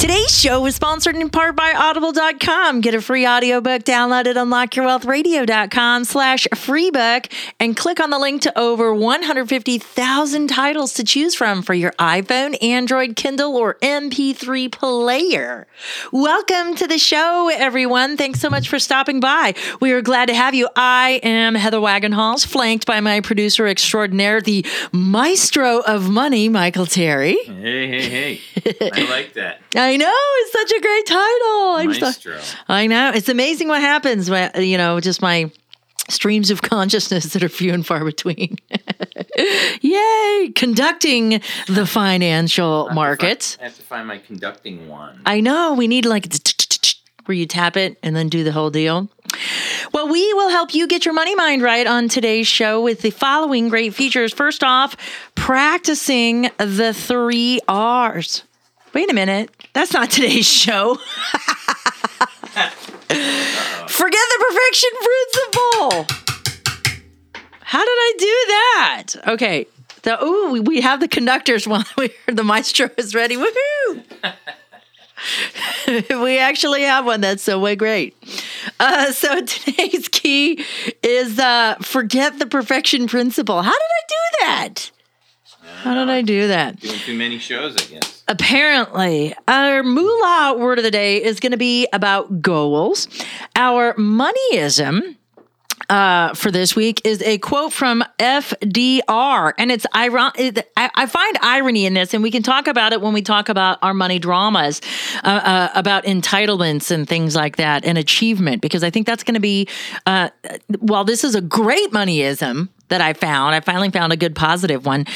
Today's show is sponsored in part by Audible.com. Get a free audiobook download it at unlockyourwealthradio.com slash freebook and click on the link to over 150,000 titles to choose from for your iPhone, Android, Kindle, or MP3 player. Welcome to the show, everyone. Thanks so much for stopping by. We are glad to have you. I am Heather Wagenhals, flanked by my producer extraordinaire, the maestro of money, Michael Terry. Hey, hey, hey. I like that. I know it's such a great title. I just. I know it's amazing what happens when you know just my streams of consciousness that are few and far between. Yay! Conducting the financial markets. I have to find my conducting one. I know we need like where you tap it and then do the whole deal. Well, we will help you get your money mind right on today's show with the following great features. First off, practicing the three R's. Wait a minute. That's not today's show. Forget the perfection principle. How did I do that? Okay. The ooh, we- have the conductors while we heard the maestro is ready. Woohoo! we actually have one that's so way great. Uh, so today's key is uh, forget the perfection principle. How did I do that? How did I do that? Doing too many shows, I guess. Apparently, our moolah word of the day is going to be about goals. Our moneyism uh, for this week is a quote from FDR, and it's iron. It, I, I find irony in this, and we can talk about it when we talk about our money dramas, uh, uh, about entitlements and things like that, and achievement, because I think that's going to be. Uh, while this is a great moneyism that I found, I finally found a good positive one.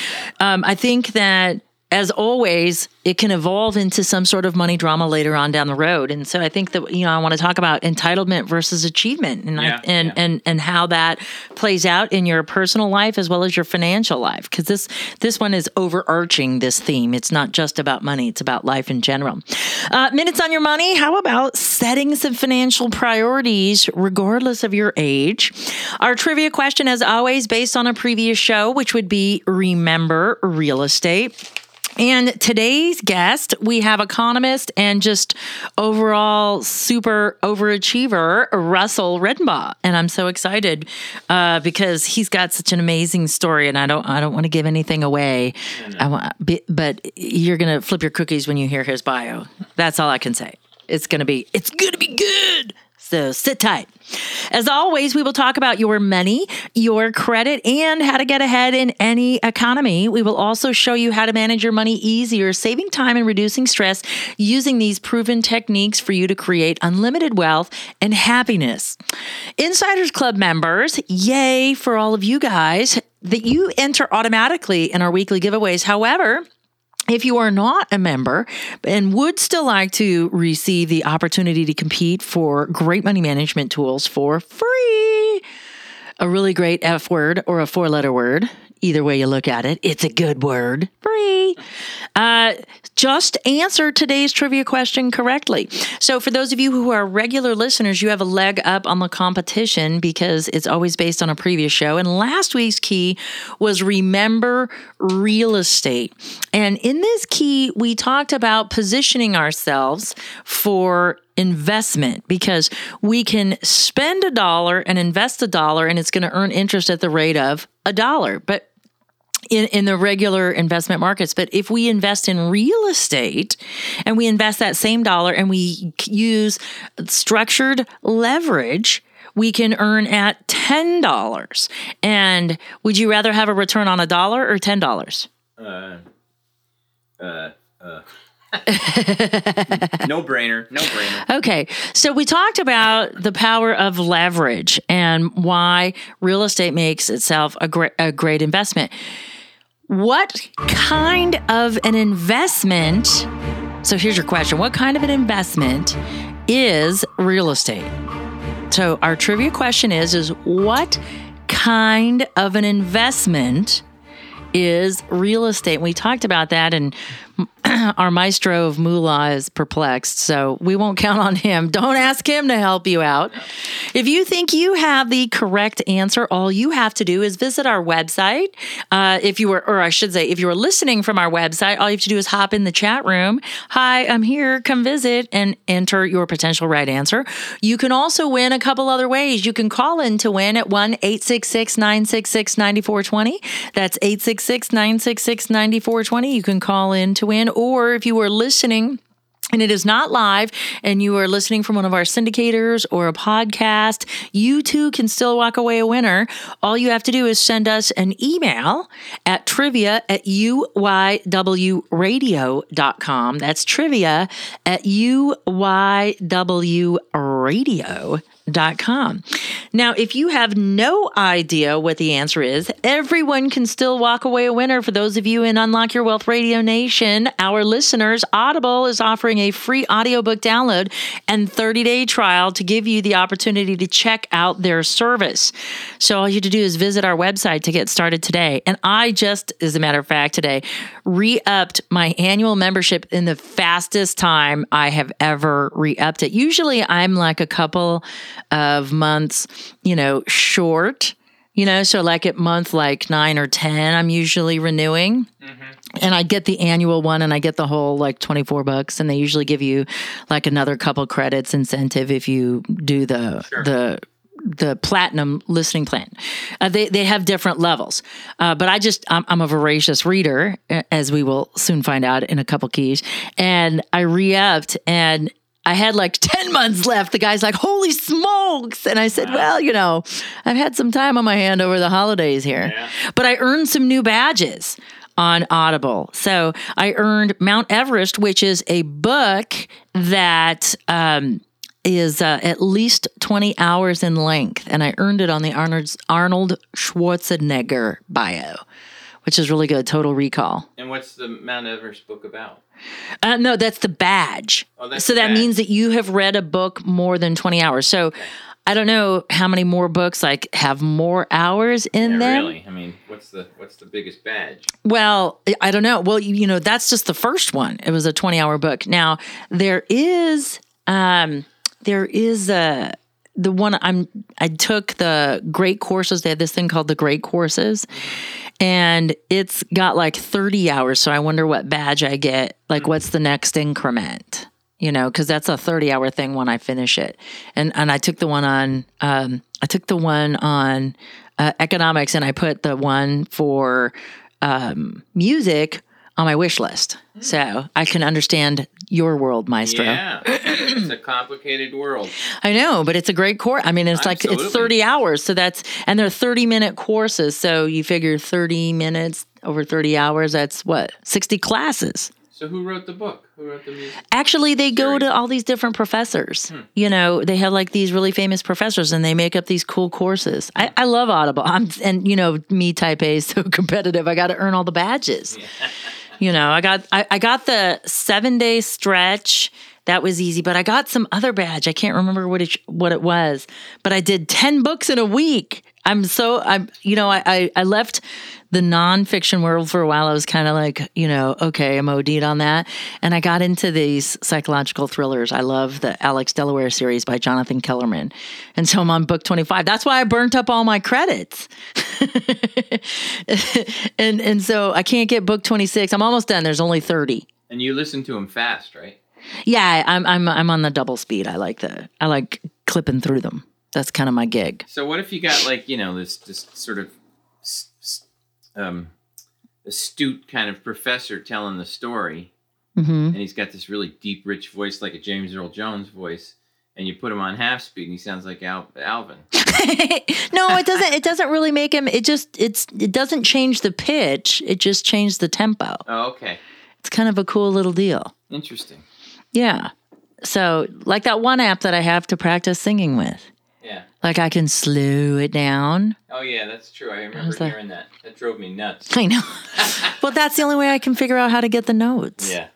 Um, I think that as always, it can evolve into some sort of money drama later on down the road. And so I think that you know I want to talk about entitlement versus achievement and Yeah, I, and, yeah. and and how that plays out in your personal life as well as your financial life because this this one is overarching this theme. It's not just about money; it's about life in general. Uh, minutes on your money. How about setting some financial priorities regardless of your age? Our trivia question, as always, based on a previous show, which would be remember real estate. And today's guest, we have economist and just overall super overachiever, Russell Redenbaugh. And I'm so excited uh, because he's got such an amazing story. And I don't, I don't want to give anything away. I want, but you're gonna flip your cookies when you hear his bio. That's all I can say. It's gonna be, it's gonna be good. So sit tight. As always, we will talk about your money, your credit, and how to get ahead in any economy. We will also show you how to manage your money easier, saving time and reducing stress using these proven techniques for you to create unlimited wealth and happiness. Insiders Club members, yay for all of you guys that you enter automatically in our weekly giveaways. However, if you are not a member and would still like to receive the opportunity to compete for great money management tools for free, a really great F word or a four letter word, either way you look at it, it's a good word, free. Uh, just answer today's trivia question correctly. So, for those of you who are regular listeners, you have a leg up on the competition because it's always based on a previous show. And last week's key was remember real estate. And in this key, we talked about positioning ourselves for investment because we can spend a dollar and invest a dollar and it's going to earn interest at the rate of a dollar. But in, in the regular investment markets. But if we invest in real estate and we invest that same dollar and we use structured leverage, we can earn at $10. And would you rather have a return on a dollar or $10? Uh, uh, uh. no brainer. No brainer. Okay, so we talked about the power of leverage and why real estate makes itself a great, a great investment. What kind of an investment? So here's your question What kind of an investment is real estate? So our trivia question is is what kind of an investment is real estate? We talked about that and our maestro of moolah is perplexed, so we won't count on him. Don't ask him to help you out. If you think you have the correct answer, all you have to do is visit our website. Uh, if you were, or I should say, if you were listening from our website, all you have to do is hop in the chat room. Hi, I'm here. Come visit and enter your potential right answer. You can also win a couple other ways. You can call in to win at 1 866 966 9420. That's 866 966 9420. You can call in to win, or if you are listening, and it is not live and you are listening from one of our syndicators or a podcast, you too can still walk away a winner. All you have to do is send us an email at trivia at uywradio.com. That's trivia at uywradio.com. Com. Now, if you have no idea what the answer is, everyone can still walk away a winner. For those of you in Unlock Your Wealth Radio Nation, our listeners, Audible is offering a free audiobook download and 30 day trial to give you the opportunity to check out their service. So, all you have to do is visit our website to get started today. And I just, as a matter of fact, today re upped my annual membership in the fastest time I have ever re upped it. Usually, I'm like a couple of months, you know, short. You know, so like at month like nine or 10, I'm usually renewing. Mm-hmm. And I get the annual one and I get the whole like 24 bucks. And they usually give you like another couple credits incentive if you do the, the, the platinum listening plan. Uh, they they have different levels, uh, but I just I'm, I'm a voracious reader, uh, as we will soon find out in a couple keys. And I re-upped, and I had like 10 months left. The guy's like, holy smokes. And I said, well, you know, I've had some time on my hand over the holidays here, but I earned some new badges on Audible. So I earned Mount Everest, which is a book that, um, is uh, at least 20 hours in length, and I earned it on the Arnold, Arnold Schwarzenegger bio, which is really good. Total Recall. And what's the Mount Everest book about? Uh, no, that's the badge. Oh, that's so that badge. means that you have read a book more than 20 hours. So I don't know how many more books like have more hours in Yeah, them. really? I mean, what's the what's the biggest badge? Well, I don't know. Well, you you know, that's just the first one. It was a 20 hour book. Now, there is um there is a the one I'm I took the great courses. They had this thing called the great courses. And it's got like 30 hours. So I wonder what badge I get. Like what's the next increment? You know, because that's a 30 hour thing when I finish it. And and I took the one on um I took the one on uh, economics and I put the one for um, music on my wish list. So I can understand your world, Maestro. Yeah, it's a complicated world. I know, but it's a great course. I mean, it's like it's 30 hours. So that's, and they're 30 minute courses. So you figure 30 minutes over 30 hours, that's what, 60 classes. So who wrote the book? Who wrote the music? Actually, they go to all these different professors. Hmm. You know, they have like these really famous professors and they make up these cool courses. I, I love Audible. I'm, and you know, me type A is so competitive. I got to earn all the badges. You know, I got I, I got the seven day stretch. That was easy, but I got some other badge. I can't remember what it what it was, but I did ten books in a week. I'm so I'm you know I I, I left the nonfiction world for a while. I was kind of like you know okay I'm OD'd on that, and I got into these psychological thrillers. I love the Alex Delaware series by Jonathan Kellerman, and so I'm on book 25. That's why I burnt up all my credits. and and so I can't get book 26. I'm almost done. There's only 30. And you listen to them fast, right? Yeah, I'm I'm I'm on the double speed. I like the I like clipping through them. That's kind of my gig. So what if you got like you know this just sort of um, astute kind of professor telling the story, hmm and he's got this really deep, rich voice like a James Earl Jones voice, and you put him on half speed, and he sounds like Al- Alvin. no, it doesn't. It doesn't really make him. It just it's it doesn't change the pitch. It just changed the tempo. Oh, okay. It's kind of a cool little deal. Interesting. Yeah. So like that one app that I have to practice singing with. Yeah. Like I can slow it down. Oh, yeah, that's true. I remember that? hearing that. That drove me nuts. I know. well, that's the only way I can figure out how to get the notes. Yeah.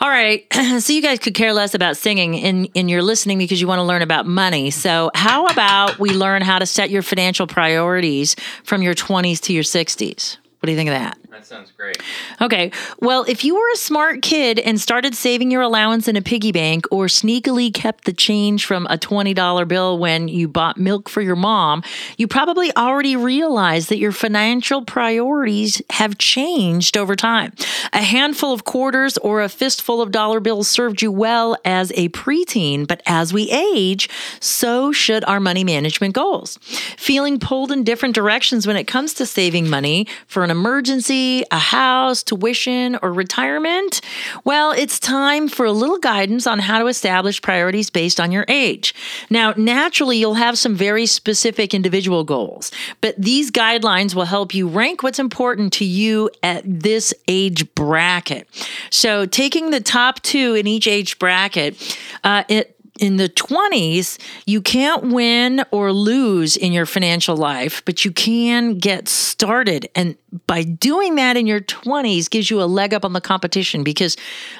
All right. So you guys could care less about singing and, and you're listening because you want to learn about money. So how about we learn how to set your financial priorities from your 20s to your 60s? What do you think of that? That sounds great. Okay. Well, if you were a smart kid and started saving your allowance in a piggy bank or sneakily kept the change from a $20 bill when you bought milk for your mom, you probably already realized that your financial priorities have changed over time. A handful of quarters or a fistful of dollar bills served you well as a preteen, but as we age, so should our money management goals. Feeling pulled in different directions when it comes to saving money for an emergency, a house, tuition, or retirement? Well, it's time for a little guidance on how to establish priorities based on your age. Now, naturally, you'll have some very specific individual goals, but these guidelines will help you rank what's important to you at this age bracket. So, taking the top two in each age bracket, uh, it in the 20s, you can't win or lose in your financial life, but you can get started. And by doing that in your 20s gives you a leg up on the competition because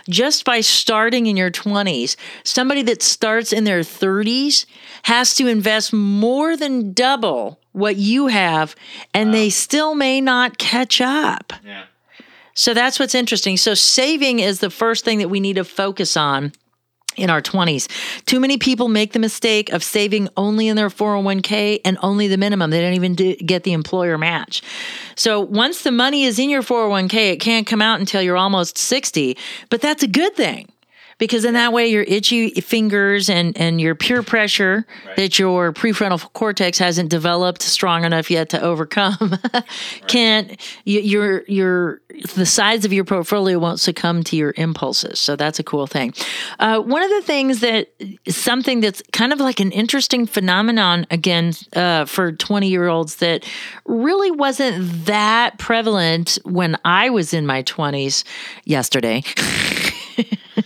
just by starting in your 20s, somebody that starts in their 30s has to invest more than double what you have, and they still may not catch up. Yeah. So that's what's interesting. So saving is the first thing that we need to focus on in our 20s. Too many people make the mistake of saving only in their 401k and only the minimum. They don't even do, get the employer match. So once the money is in your 401k, it can't come out until you're almost 60, but that's a good thing. Because in that way, your itchy fingers and, and your peer pressure that your prefrontal cortex hasn't developed strong enough yet to overcome can't you, your your the size of your portfolio won't succumb to your impulses. So that's a cool thing. Uh, one of the things that something that's kind of like an interesting phenomenon again uh, for twenty year olds that really wasn't that prevalent when I was in my twenties yesterday.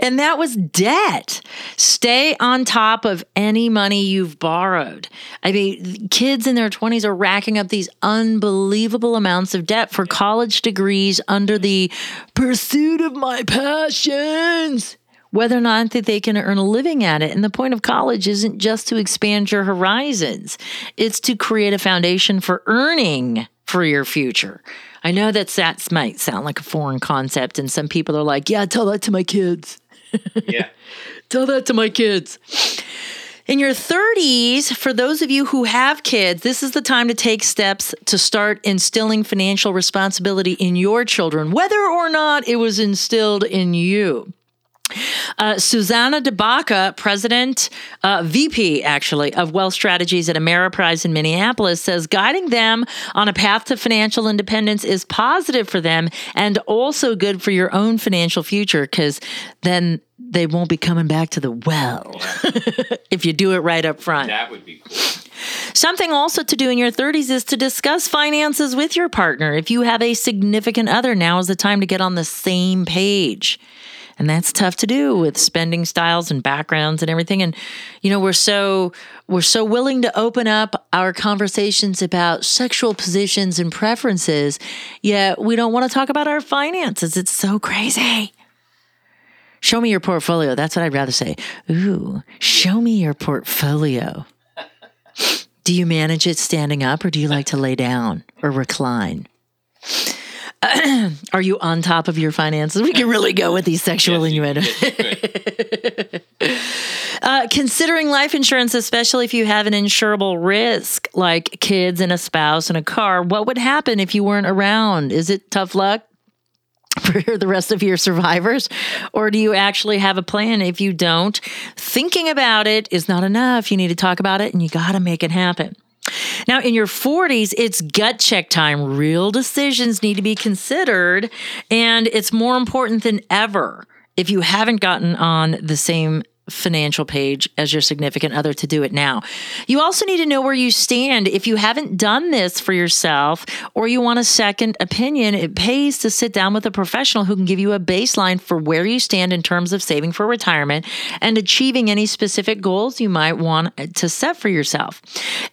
and that was debt. Stay on top of any money you've borrowed. I mean, kids in their 20s are racking up these unbelievable amounts of debt for college degrees under the pursuit of my passions. Whether or not that they can earn a living at it. And the point of college isn't just to expand your horizons, it's to create a foundation for earning for your future. I know that that might sound like a foreign concept, and some people are like, yeah, tell that to my kids. Yeah. Tell that to my kids. In your 30s, for those of you who have kids, this is the time to take steps to start instilling financial responsibility in your children, whether or not it was instilled in you. Uh, Susanna DeBaca, president, uh, VP actually of Wealth Strategies at Ameriprise in Minneapolis, says guiding them on a path to financial independence is positive for them and also good for your own financial future because then they won't be coming back to the well if you do it right up front. That would be cool. Something also to do in your 30s is to discuss finances with your partner. If you have a significant other, now is the time to get on the same page. And that's tough to do with spending styles and backgrounds and everything. And you know, we're so we're so willing to open up our conversations about sexual positions and preferences, yet we don't want to talk about our finances. It's so crazy. Show me your portfolio. That's what I'd rather say. Ooh, show me your portfolio. Do you manage it standing up or do you like to lay down or recline? Are you on top of your finances? We can really go with these sexual innuendo. Uh, considering life insurance, especially if you have an insurable risk like kids and a spouse and a car, what would happen if you weren't around? Is it tough luck? for the rest of your survivors? Or do you actually have a plan? If you don't, thinking about it is not enough. You need to talk about it and you got to make it happen. Now, in your 40s, it's gut check time. Real decisions need to be considered, and it's more important than ever if you haven't gotten on the same financial page as your significant other to do it now. You also need to know where you stand. If you haven't done this for yourself or you want a second opinion, it pays to sit down with a professional who can give you a baseline for where you stand in terms of saving for retirement and achieving any specific goals you might want to set for yourself.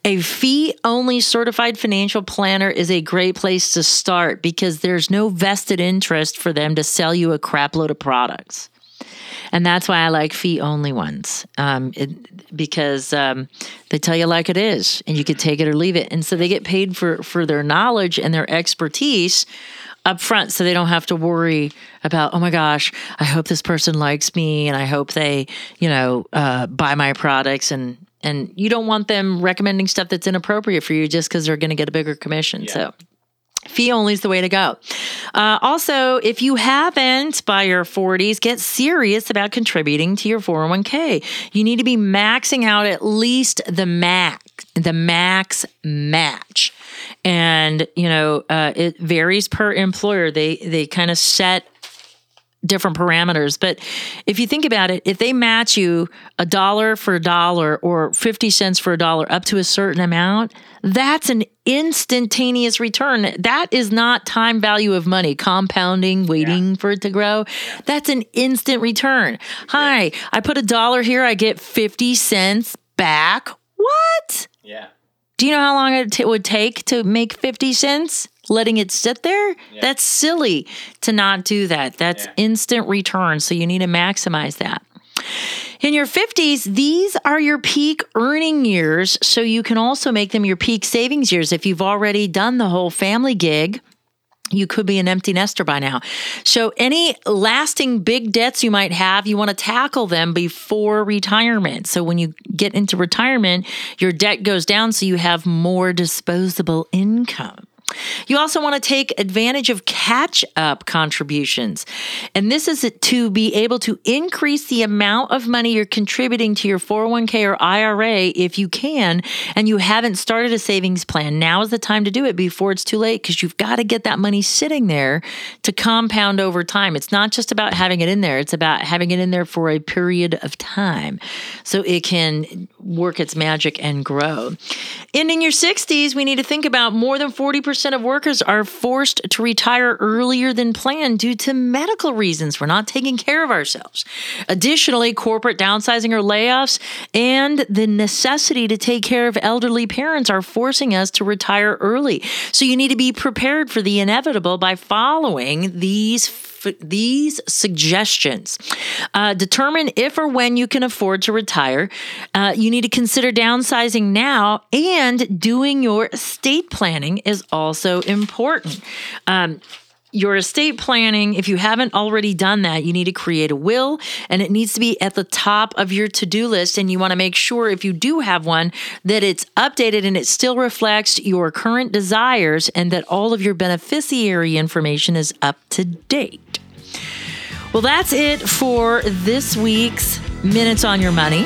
A fee only certified financial planner is a great place to start because there's no vested interest for them to sell you a crapload of products and that's why I like fee only ones um, it, because um, they tell you like it is, and you can take it or leave it, and so they get paid for for their knowledge and their expertise up front so they don't have to worry about oh my gosh i hope this person likes me and i hope they you know uh, buy my products. And and you don't want them recommending stuff that's inappropriate for you just because they're going to get a bigger commission yeah. so Fee only is the way to go. Uh, also, if you haven't by your 40s, get serious about contributing to your 401k. You need to be maxing out at least the max, the max match. And, you know, uh, it varies per employer. They, they kind of set different parameters. But if you think about it, if they match you a dollar for a dollar or 50 cents for a dollar up to a certain amount, that's an instantaneous return. That is not time value of money, compounding, waiting yeah. for it to grow. That's an instant return. Hi, I put a dollar here, I get 50 cents back. What? Yeah. Do you know how long it t- would take to make 50 cents? Letting it sit there, yeah. that's silly to not do that. That's yeah. instant return. So you need to maximize that. In your 50s, these are your peak earning years. So you can also make them your peak savings years. If you've already done the whole family gig, you could be an empty nester by now. So, any lasting big debts you might have, you want to tackle them before retirement. So, when you get into retirement, your debt goes down so you have more disposable income. You also want to take advantage of catch up contributions. And this is to be able to increase the amount of money you're contributing to your 401k or IRA if you can, and you haven't started a savings plan. Now is the time to do it before it's too late because you've got to get that money sitting there to compound over time. It's not just about having it in there, it's about having it in there for a period of time so it can work its magic and grow. And in your 60s, we need to think about more than 40% of workers are forced to retire earlier than planned due to medical reasons. We're not taking care of ourselves. Additionally, corporate downsizing or layoffs and the necessity to take care of elderly parents are forcing us to retire early. So you need to be prepared for the inevitable by following these these suggestions. Uh, determine if or when you can afford to retire. Uh, you need to consider downsizing now, and doing your estate planning is also important. Um, your estate planning, if you haven't already done that, you need to create a will and it needs to be at the top of your to do list. And you want to make sure, if you do have one, that it's updated and it still reflects your current desires and that all of your beneficiary information is up to date. Well, that's it for this week's Minutes on Your Money.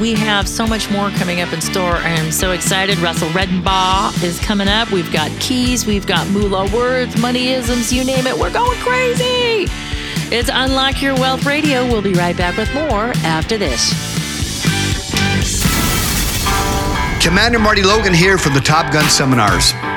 We have so much more coming up in store. I am so excited. Russell Redenbaugh is coming up. We've got keys, we've got moolah words, moneyisms, you name it. We're going crazy. It's Unlock Your Wealth Radio. We'll be right back with more after this. Commander Marty Logan here from the Top Gun Seminars.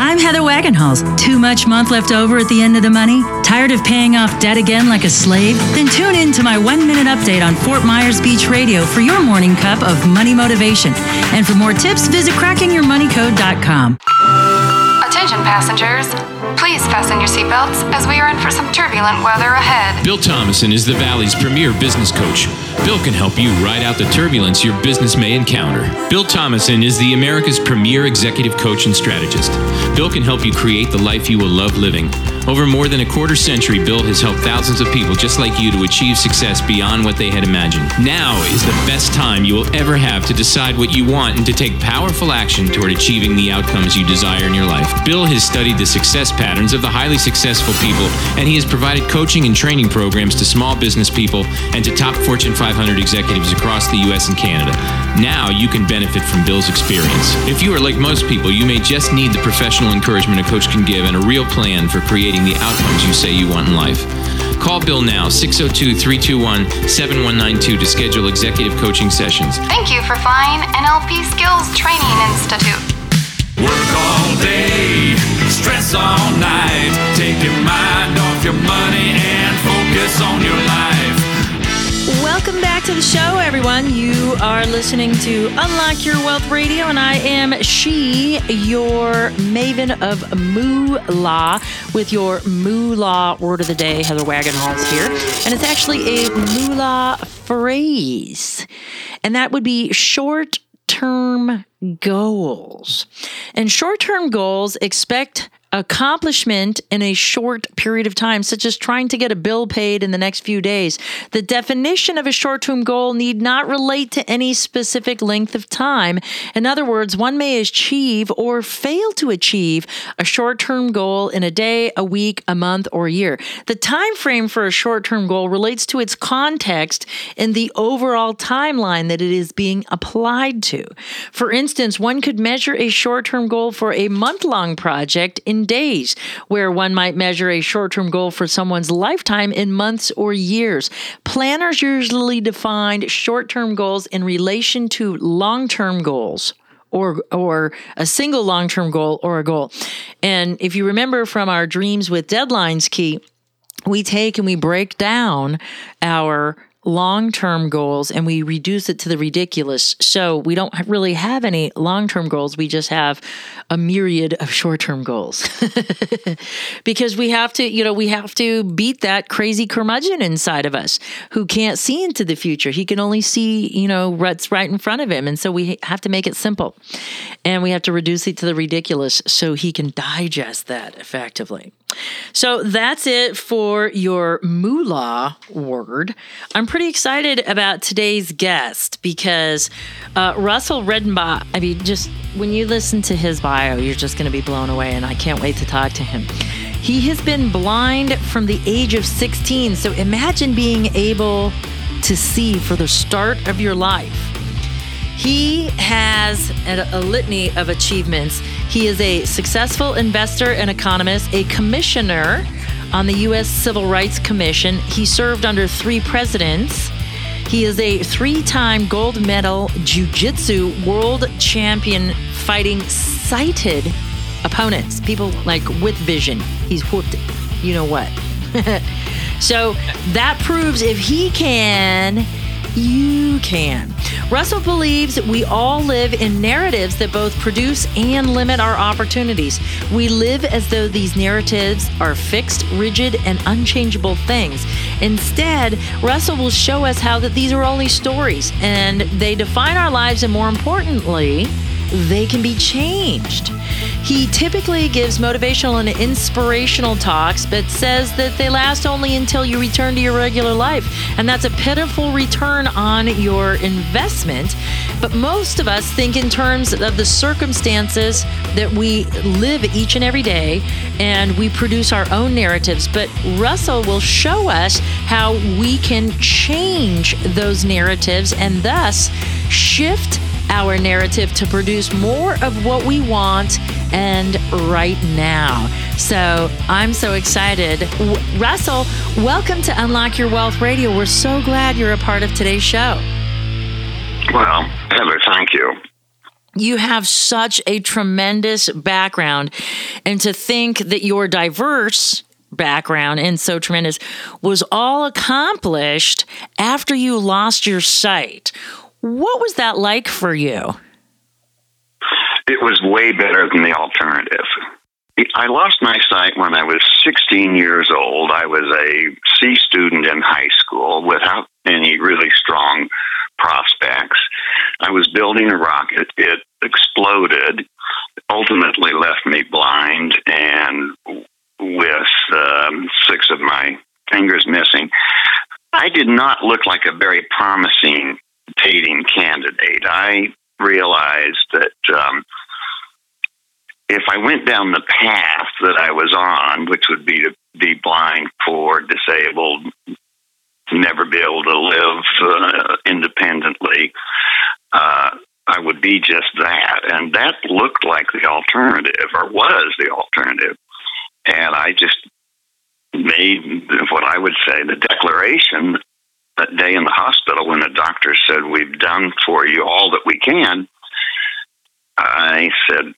I'm Heather Wagenhals. Too much month left over at the end of the money? Tired of paying off debt again like a slave? Then tune in to my one minute update on Fort Myers Beach Radio for your morning cup of money motivation. And for more tips, visit crackingyourmoneycode.com. Attention Attention passengers, please fasten your seatbelts as we are in for some turbulent weather ahead. Bill Thomason is the Valley's premier business coach. Bill can help you ride out the turbulence your business may encounter. Bill Thomason is the America's premier executive coach and strategist. Bill can help you create the life you will love living. Over more than a quarter century, Bill has helped thousands of people just like you to achieve success beyond what they had imagined. Now is the best time you will ever have to decide what you want and to take powerful action toward achieving the outcomes you desire in your life. Bill has studied the success patterns of the highly successful people, and he has provided coaching and training programs to small business people and to top Fortune 500 executives across the US and Canada. Now you can benefit from Bill's experience. If you are like most people, you may just need the professional encouragement a coach can give and a real plan for creating the outcomes you say you want in life. Call Bill now, 602 321 7192 to schedule executive coaching sessions. Thank you for flying NLP Skills Training Institute. Work all day, stress all night. Take your mind off your money and focus on your life. To the show, everyone. You are listening to Unlock Your Wealth Radio, and I am she, your maven of moolah, with your moolah word of the day. Heather Wagenhals here, and it's actually a moolah phrase, and that would be short term goals. And short term goals expect accomplishment in a short period of time, such as trying to get a bill paid in the next few days. The definition of a short term goal need not relate to any specific length of time. In other words, one may achieve or fail to achieve a short term goal in a day, a week, a month, or a year. The time frame for a short term goal relates to its context in the overall timeline that it is being applied to. For instance, one could measure a short term goal for a month long project in days, where one might measure a short term goal for someone's lifetime in months or years. Planners usually define short term goals in relation to long term goals or or a single long-term goal or a goal. And if you remember from our dreams with deadlines key, we take and we break down our long-term goals and we reduce it to the ridiculous. So we don't really have any long-term goals. We just have a myriad of short-term goals. because we have to, you know, we have to beat that crazy curmudgeon inside of us who can't see into the future. He can only see, you know, what's right in front of him. And so we have to make it simple. And we have to reduce it to the ridiculous so he can digest that effectively. So that's it for your moolah word. I'm pretty excited about today's guest because uh, Russell Redenbaugh, I mean, just when you listen to his bio, you're just going to be blown away, and I can't wait to talk to him. He has been blind from the age of 16, so imagine being able to see for the start of your life. He has a, a, litany of achievements. He is a successful investor and economist, a commissioner on the U.S. Civil Rights Commission. He served under three presidents. He is a three time gold medal jiu jitsu world champion fighting sighted opponents, people like with vision. He's whooped, you know what. so that proves if he can, you can. Russell believes we all live in narratives that both produce and limit our opportunities. We live as though these narratives are fixed, rigid, and unchangeable things. Instead, Russell will show us how that these are only stories and they define our lives and more importantly, they can be changed. He typically gives motivational and inspirational talks, but says that they last only until you return to your regular life. And that's a pitiful return on your investment. But most of us think in terms of the circumstances that we live each and every day, and we produce our own narratives. But Russell will show us how we can change those narratives and thus shift our narrative to produce more of what we want and right now. So I'm so excited. W- Russell, welcome to Unlock Your Wealth Radio. We're so glad you're a part of today's show. Well, Heather, thank you. You have such a tremendous background, and to think that your diverse background and so tremendous was all accomplished after you lost your sight. What was that like for you? It was way better than the alternative. I lost my sight when I was 16 years old. I was a C student in high school without any really strong prospects. I was building a rocket. It exploded, ultimately left me blind and with um, six of my fingers missing. I did not look like a very promising dating candidate. I realized that um, if I went down the path that I was on, which would be to be blind, poor, disabled, never be able to live uh, independently, uh, I would be just that. And that looked like the alternative, or was the alternative. And I just made what I would say the declaration that day in the hospital when the doctor said, We've done for you all that we can. I said,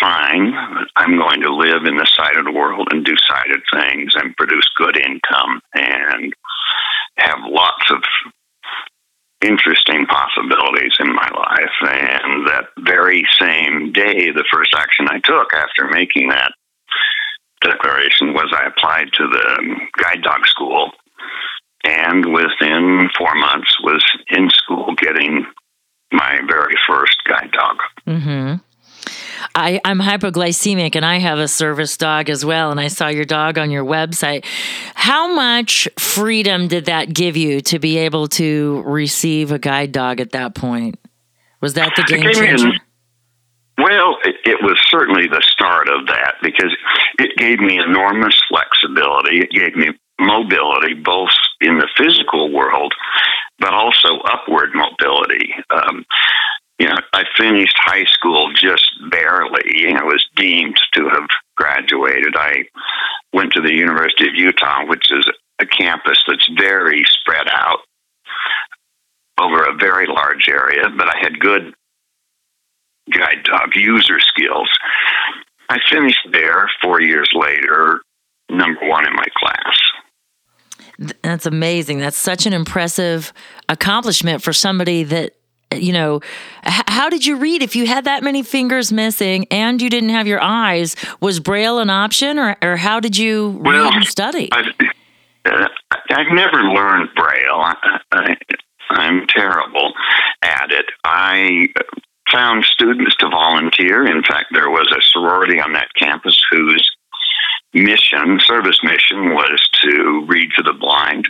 Fine, I'm going to live in the sighted world and do sighted things and produce good income and have lots of interesting possibilities in my life. And that very same day, the first action I took after making that declaration was I applied to the guide dog school and within four months was in school getting my very first guide dog. Mm-hmm. I, I'm hypoglycemic and I have a service dog as well. And I saw your dog on your website. How much freedom did that give you to be able to receive a guide dog at that point? Was that the game changer? Well, it, it, was certainly the start of that because it gave me enormous flexibility. It gave me mobility, both in the physical world, but also upward mobility. Um, you know, I finished high school just barely. I was deemed to have graduated. I went to the University of Utah, which is a campus that's very spread out over a very large area, but I had good guide dog user skills. I finished there four years later, number one in my class. That's amazing. That's such an impressive accomplishment for somebody that you know how did you read? If you had that many fingers missing and you didn't have your eyes was braille an option or, or how did you well, and study? I've, uh, I've never learned braille. I, I, i'm terrible at it. I found students to volunteer. In fact there was a sorority on that campus whose mission service mission was to read to the blind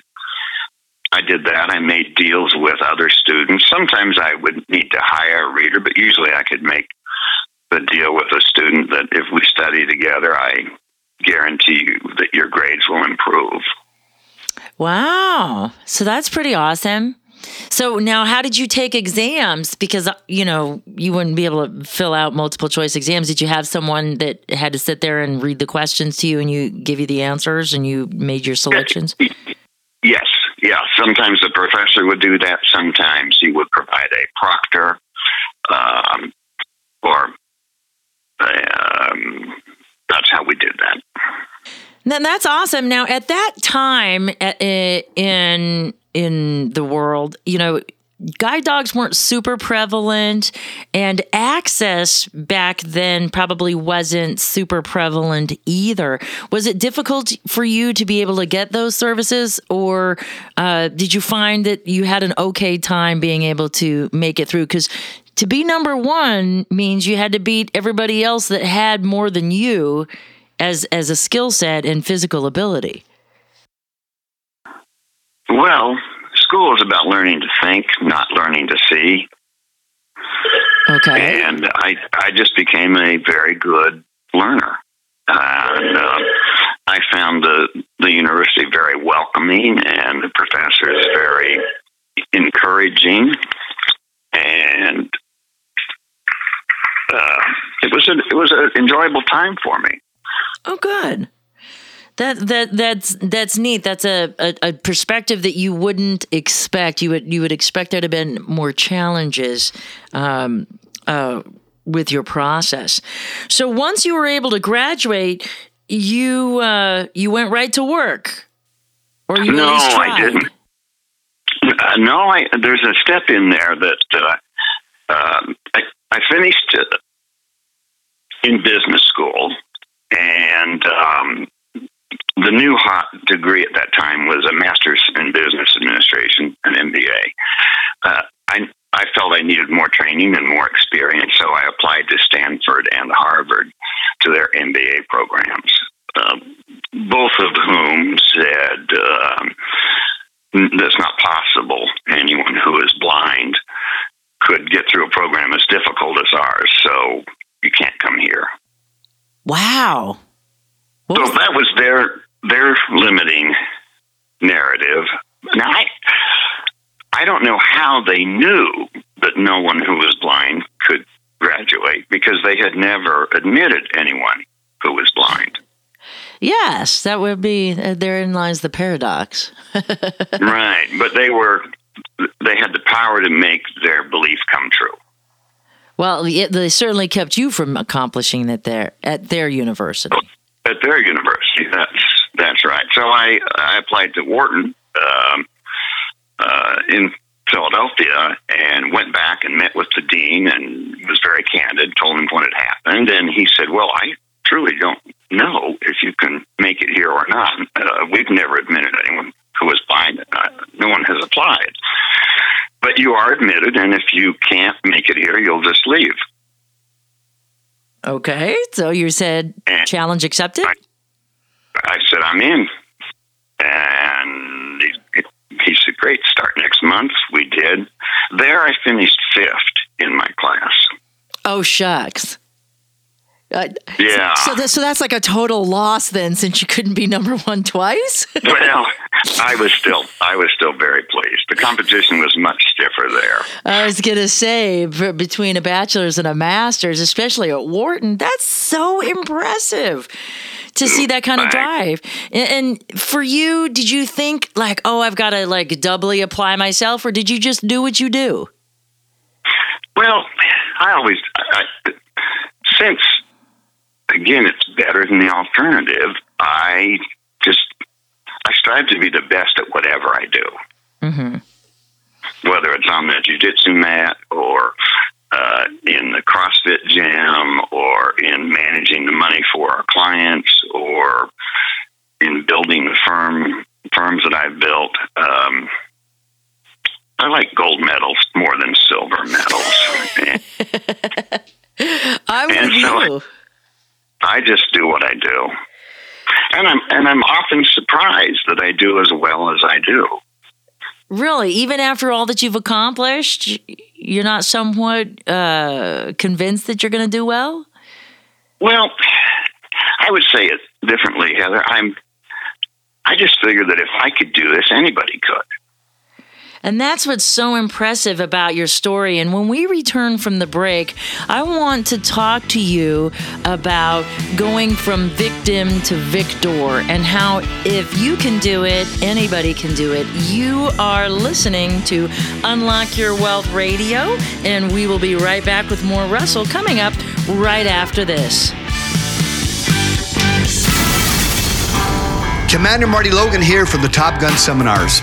did that. I made deals with other students. Sometimes I would need to hire a reader, but usually I could make the deal with a student that if we study together, I guarantee you that your grades will improve. Wow. So that's pretty awesome. So now how did you take exams because you know you wouldn't be able to fill out multiple choice exams did you have someone that had to sit there and read the questions to you and you give you the answers and you made your selections? Yes yeah, sometimes the professor would do that. Sometimes he would provide a proctor, um, or um, that's how we did that. Then that's awesome. Now, at that time in in the world, you know, guide dogs weren't super prevalent and access back then probably wasn't super prevalent either. Was it difficult for you to be able to get those services or uh, did you find that you had an okay time being able to make it through? Because to be number one means you had to beat everybody else that had more than you as as a skill set and physical ability. Well school is about learning to think, not learning to see. Okay. And I, I just became a very good learner. And uh, I found the the university very welcoming, and the professors very encouraging, and uh, it was a, it was an enjoyable time for me. Oh, good. That that that's that's neat. That's a, a, a, perspective that you wouldn't expect. You would you would expect there to have been more challenges um, uh, with your process. So once you were able to graduate, you uh, you went right to work, or you no, I didn't. Uh, no, I, there's a step in there that uh, um, I, I finished in business school the new hot degree at that time was a master's in business administration, an MBA. Uh, I I felt I needed more training and more experience, so I applied to Stanford and Harvard to their MBA programs. Uh, both of whom said um, that's not possible. Anyone who is blind could get through a program as difficult as ours, so you can't come here. Wow. What so was that was their their limiting narrative. Now I I don't know how they knew that no one who was blind could graduate because they had never admitted anyone who was blind. Yes, that would be. Uh, therein lies the paradox. right, but they were they had the power to make their belief come true. Well, they certainly kept you from accomplishing it there at their university. At their university, that's right. So I I applied to Wharton um, uh, in Philadelphia and went back and met with the dean and was very candid. Told him what had happened, and he said, "Well, I truly don't know if you can make it here or not. Uh, we've never admitted anyone who is blind. Uh, no one has applied. But you are admitted, and if you can't make it here, you'll just leave. Okay, so you said And challenge accepted. I- I said, I'm in. And he, he said, Great, start next month. We did. There, I finished fifth in my class. Oh shucks. Uh, Yeah. So, that, so that's like a total loss then, since you couldn't be number one twice. well, I was still, I was still very pleased. The competition was much stiffer there. I was gonna say between a bachelor's and a master's, especially at Wharton, that's so impressive to see that kind of drive. And, and for you, did you think like, oh, I've got to like doubly apply myself, or did you just do what you do? Well, I always, I, I, since again, it's better than the alternative. I just, I strive to be the best at whatever I do. Mm-hmm. Whether it's on the jujitsu mat or uh, in the CrossFit gym or in managing the money for our clients or in building the firm firms that I've built. Um, I like gold medals more than silver medals. I'm And with so you. I just do what I do. And I'm and I'm often surprised that I do as well as I do. Really, even after all that you've accomplished, you're not somewhat uh, convinced that you're going to do well. Well, I would say it differently, Heather. I'm I just figured that if I could do this, anybody could. And that's what's so impressive about your story. And when we return from the break, I want to talk to you about going from victim to victor and how if you can do it, anybody can do it. You are listening to Unlock Your Wealth Radio, and we will be right back with more Russell coming up right after this. Commander Marty Logan here from the Top Gun Seminars.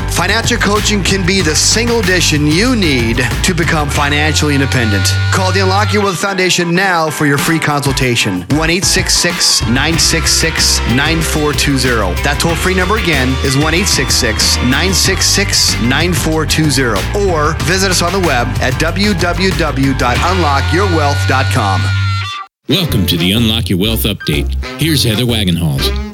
Financial coaching can be the single addition you need to become financially independent. Call the Unlock Your Wealth Foundation now for your free consultation. 1 966 9420. That toll free number again is 1 966 9420. Or visit us on the web at www.unlockyourwealth.com. Welcome to the Unlock Your Wealth Update. Here's Heather Wagenhals.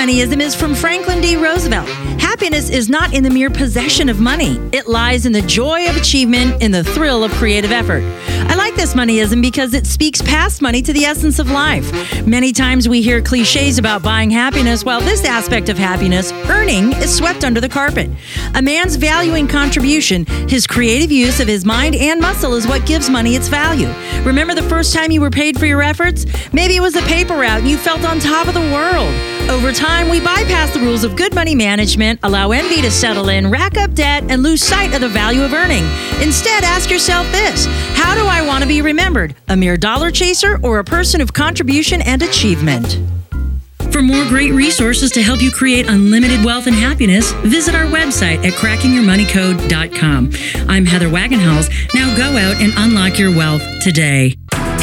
Moneyism is from Franklin D. Roosevelt. Happiness is not in the mere possession of money. It lies in the joy of achievement, in the thrill of creative effort. I like this moneyism because it speaks past money to the essence of life. Many times we hear cliches about buying happiness, while this aspect of happiness, earning, is swept under the carpet. A man's valuing contribution, his creative use of his mind and muscle is what gives money its value. Remember the first time you were paid for your efforts? Maybe it was a paper route and you felt on top of the world. Over time, we bypass the rules of good money management, allow envy to settle in, rack up debt, and lose sight of the value of earning. Instead, ask yourself this How do I want to be remembered? A mere dollar chaser or a person of contribution and achievement? For more great resources to help you create unlimited wealth and happiness, visit our website at crackingyourmoneycode.com. I'm Heather Wagenhals. Now go out and unlock your wealth today.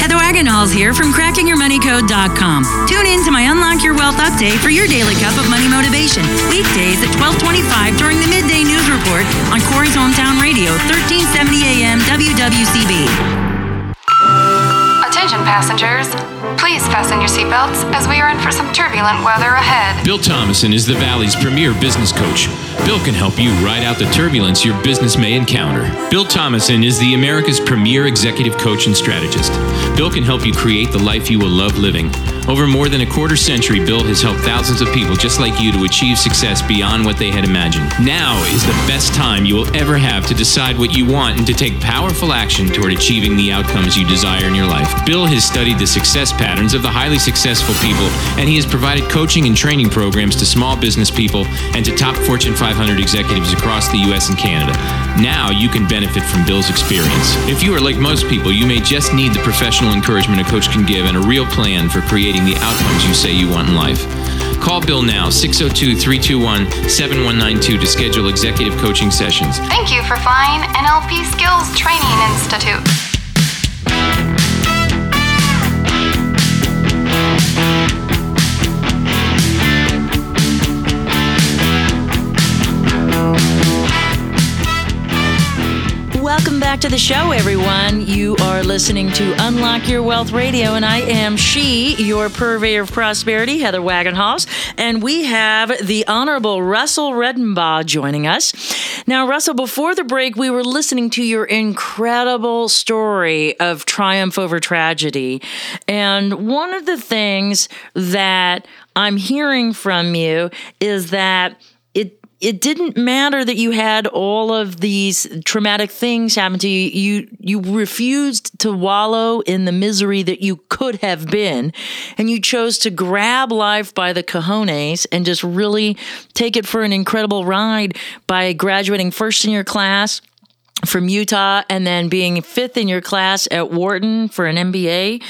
Heather Wagenhals here from crackingyourmoneycode.com. Tune in to my Unlock Your Wealth update for your daily cup of money motivation. Weekdays at 1225 during the midday news report on Corry's Hometown Radio, 1370 AM WWCB. Attention passengers. Please fasten your seatbelts as we are in for some turbulent weather ahead. Bill Thomason is the Valley's premier business coach. Bill can help you ride out the turbulence your business may encounter. Bill Thomason is the America's premier executive coach and strategist. Bill can help you create the life you will love living. Over more than a quarter century, Bill has helped thousands of people just like you to achieve success beyond what they had imagined. Now is the best time you will ever have to decide what you want and to take powerful action toward achieving the outcomes you desire in your life. Bill has studied the success patterns of the highly successful people, and he has provided coaching and training programs to small business people and to top Fortune 500 executives across the U.S. and Canada. Now you can benefit from Bill's experience. If you are like most people, you may just need the professional encouragement a coach can give and a real plan for creating the outcomes you say you want in life. Call Bill now, 602 321 7192 to schedule executive coaching sessions. Thank you for flying NLP Skills Training Institute. Back to the show, everyone. You are listening to Unlock Your Wealth Radio, and I am she, your purveyor of prosperity, Heather Wagenhals, and we have the Honorable Russell Redenbaugh joining us. Now, Russell, before the break, we were listening to your incredible story of triumph over tragedy, and one of the things that I'm hearing from you is that it didn't matter that you had all of these traumatic things happen to you. You you refused to wallow in the misery that you could have been, and you chose to grab life by the cojones and just really take it for an incredible ride by graduating first in your class from Utah and then being fifth in your class at Wharton for an MBA.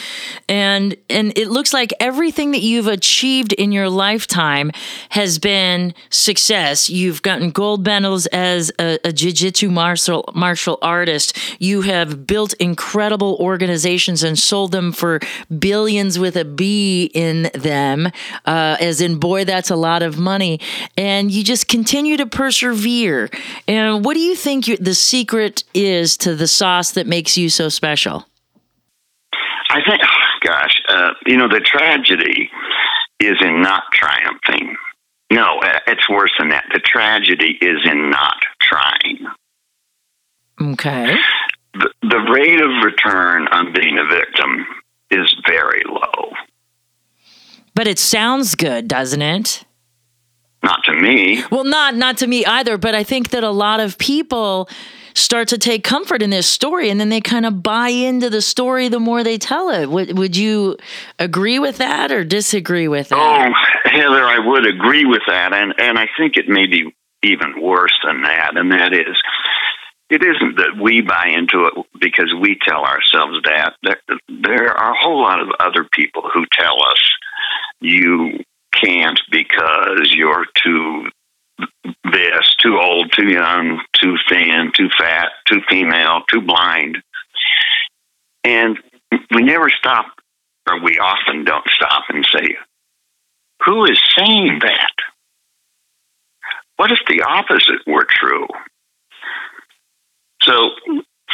And and it looks like everything that you've achieved in your lifetime has been success. You've gotten gold medals as a, a jiu-jitsu martial martial artist. You have built incredible organizations and sold them for billions with a B in them. Uh, as in, boy, that's a lot of money. And you just continue to persevere. And what do you think you, the secret is to the sauce that makes you so special? I think, gosh, uh, you know, the tragedy is in not triumphing. No, uh, it's worse than that. The tragedy is in not trying. Okay. The, the rate of return on being a victim is very low. But it sounds good, doesn't it? Not to me. Well, not not to me either, but I think that a lot of people start to take comfort in this story and then they kind of buy into the story the more they tell it. Would, would you agree with that or disagree with that? Oh, Heather, I would agree with that. And, and I think it may be even worse than that. And that is, it isn't that we buy into it because we tell ourselves that. There, there are a whole lot of other people who tell us you can't because you're too this, too old, too young, too thin, too fat, too female, too blind. And we never stop, or we often don't stop and say, who is saying that? What if the opposite were true? So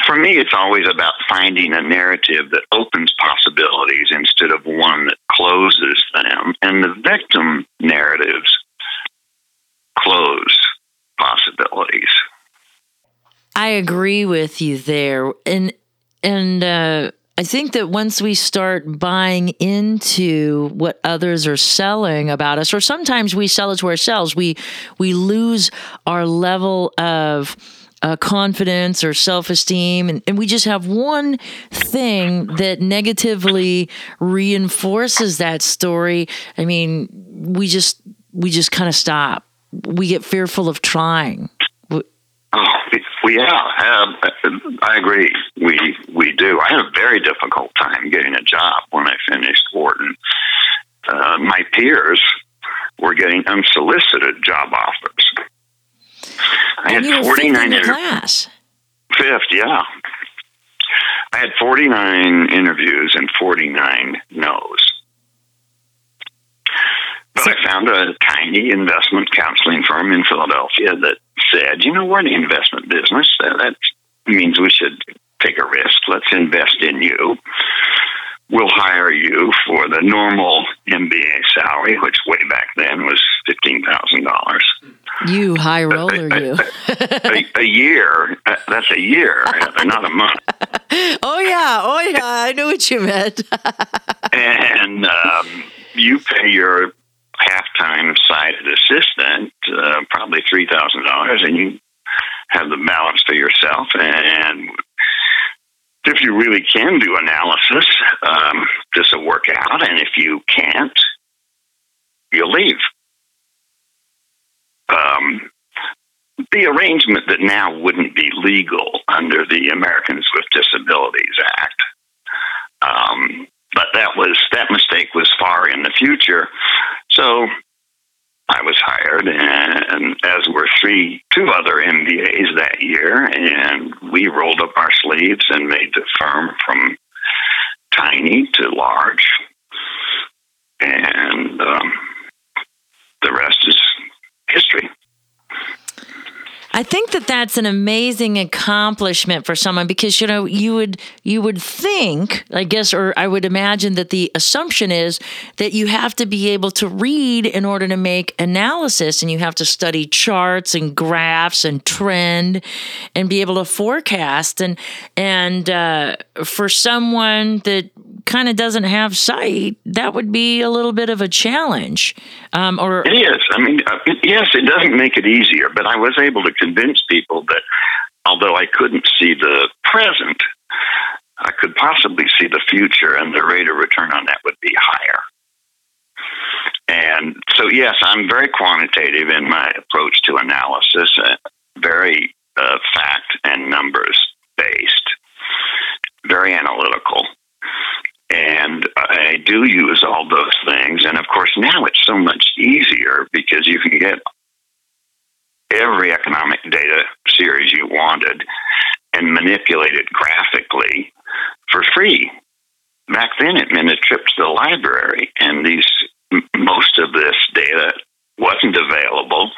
for me, it's always about finding a narrative that opens possibilities instead of one that closes them. And the victim narratives close possibilities. I agree with you there. And, and, uh, I think that once we start buying into what others are selling about us, or sometimes we sell it to ourselves, we we lose our level of uh, confidence or self esteem, and, and we just have one thing that negatively reinforces that story. I mean, we just we just kind of stop. We get fearful of trying. Oh, we yeah, um, I agree. We we do. I had a very difficult time getting a job when I finished Wharton. Uh, my peers were getting unsolicited job offers. I and had you were in nine class. fifth, yeah. I had forty nine interviews and forty nine no's. But I found a tiny investment counseling firm in Philadelphia that said, you know, we're in the investment business. That means we should take a risk. Let's invest in you. We'll hire you for the normal MBA salary, which way back then was $15,000. You high roller, you. a, a year, uh, that's a year, not a month. oh yeah, oh yeah. I knew what you meant. and um, you pay your half-time sighted assistant uh, probably three thousand dollars, and you have the balance for yourself. And if you really can do analysis, um, this will work out. And if you can't, you'll leave. Um, the arrangement that now wouldn't be legal under the Americans with Disabilities Act. Um, but that was that mistake was far in the future. So I was hired, and as were three, two other MBAs that year, and we rolled up our sleeves and made the firm from tiny to large, and um, the rest is history. I think that that's an amazing accomplishment for someone because you know you would you would think I guess or I would imagine that the assumption is that you have to be able to read in order to make analysis and you have to study charts and graphs and trend and be able to forecast. And and uh, for someone that kind of doesn't have sight that would be a little bit of a challenge um, or It is. I mean, uh, yes, it doesn't make it easier, but I was able to convince people that although I couldn't see the present, I could possibly see the future, and the rate of return on that would be higher. And so, yes, I'm very quantitative in my approach to analysis, uh, very uh, fact and numbers based, very analytical. And I do use all those things. And of course, now it's so much easier because you can get every economic data series you wanted and manipulate it graphically for free. Back then, it meant a trip to the library, and these most of this data wasn't available.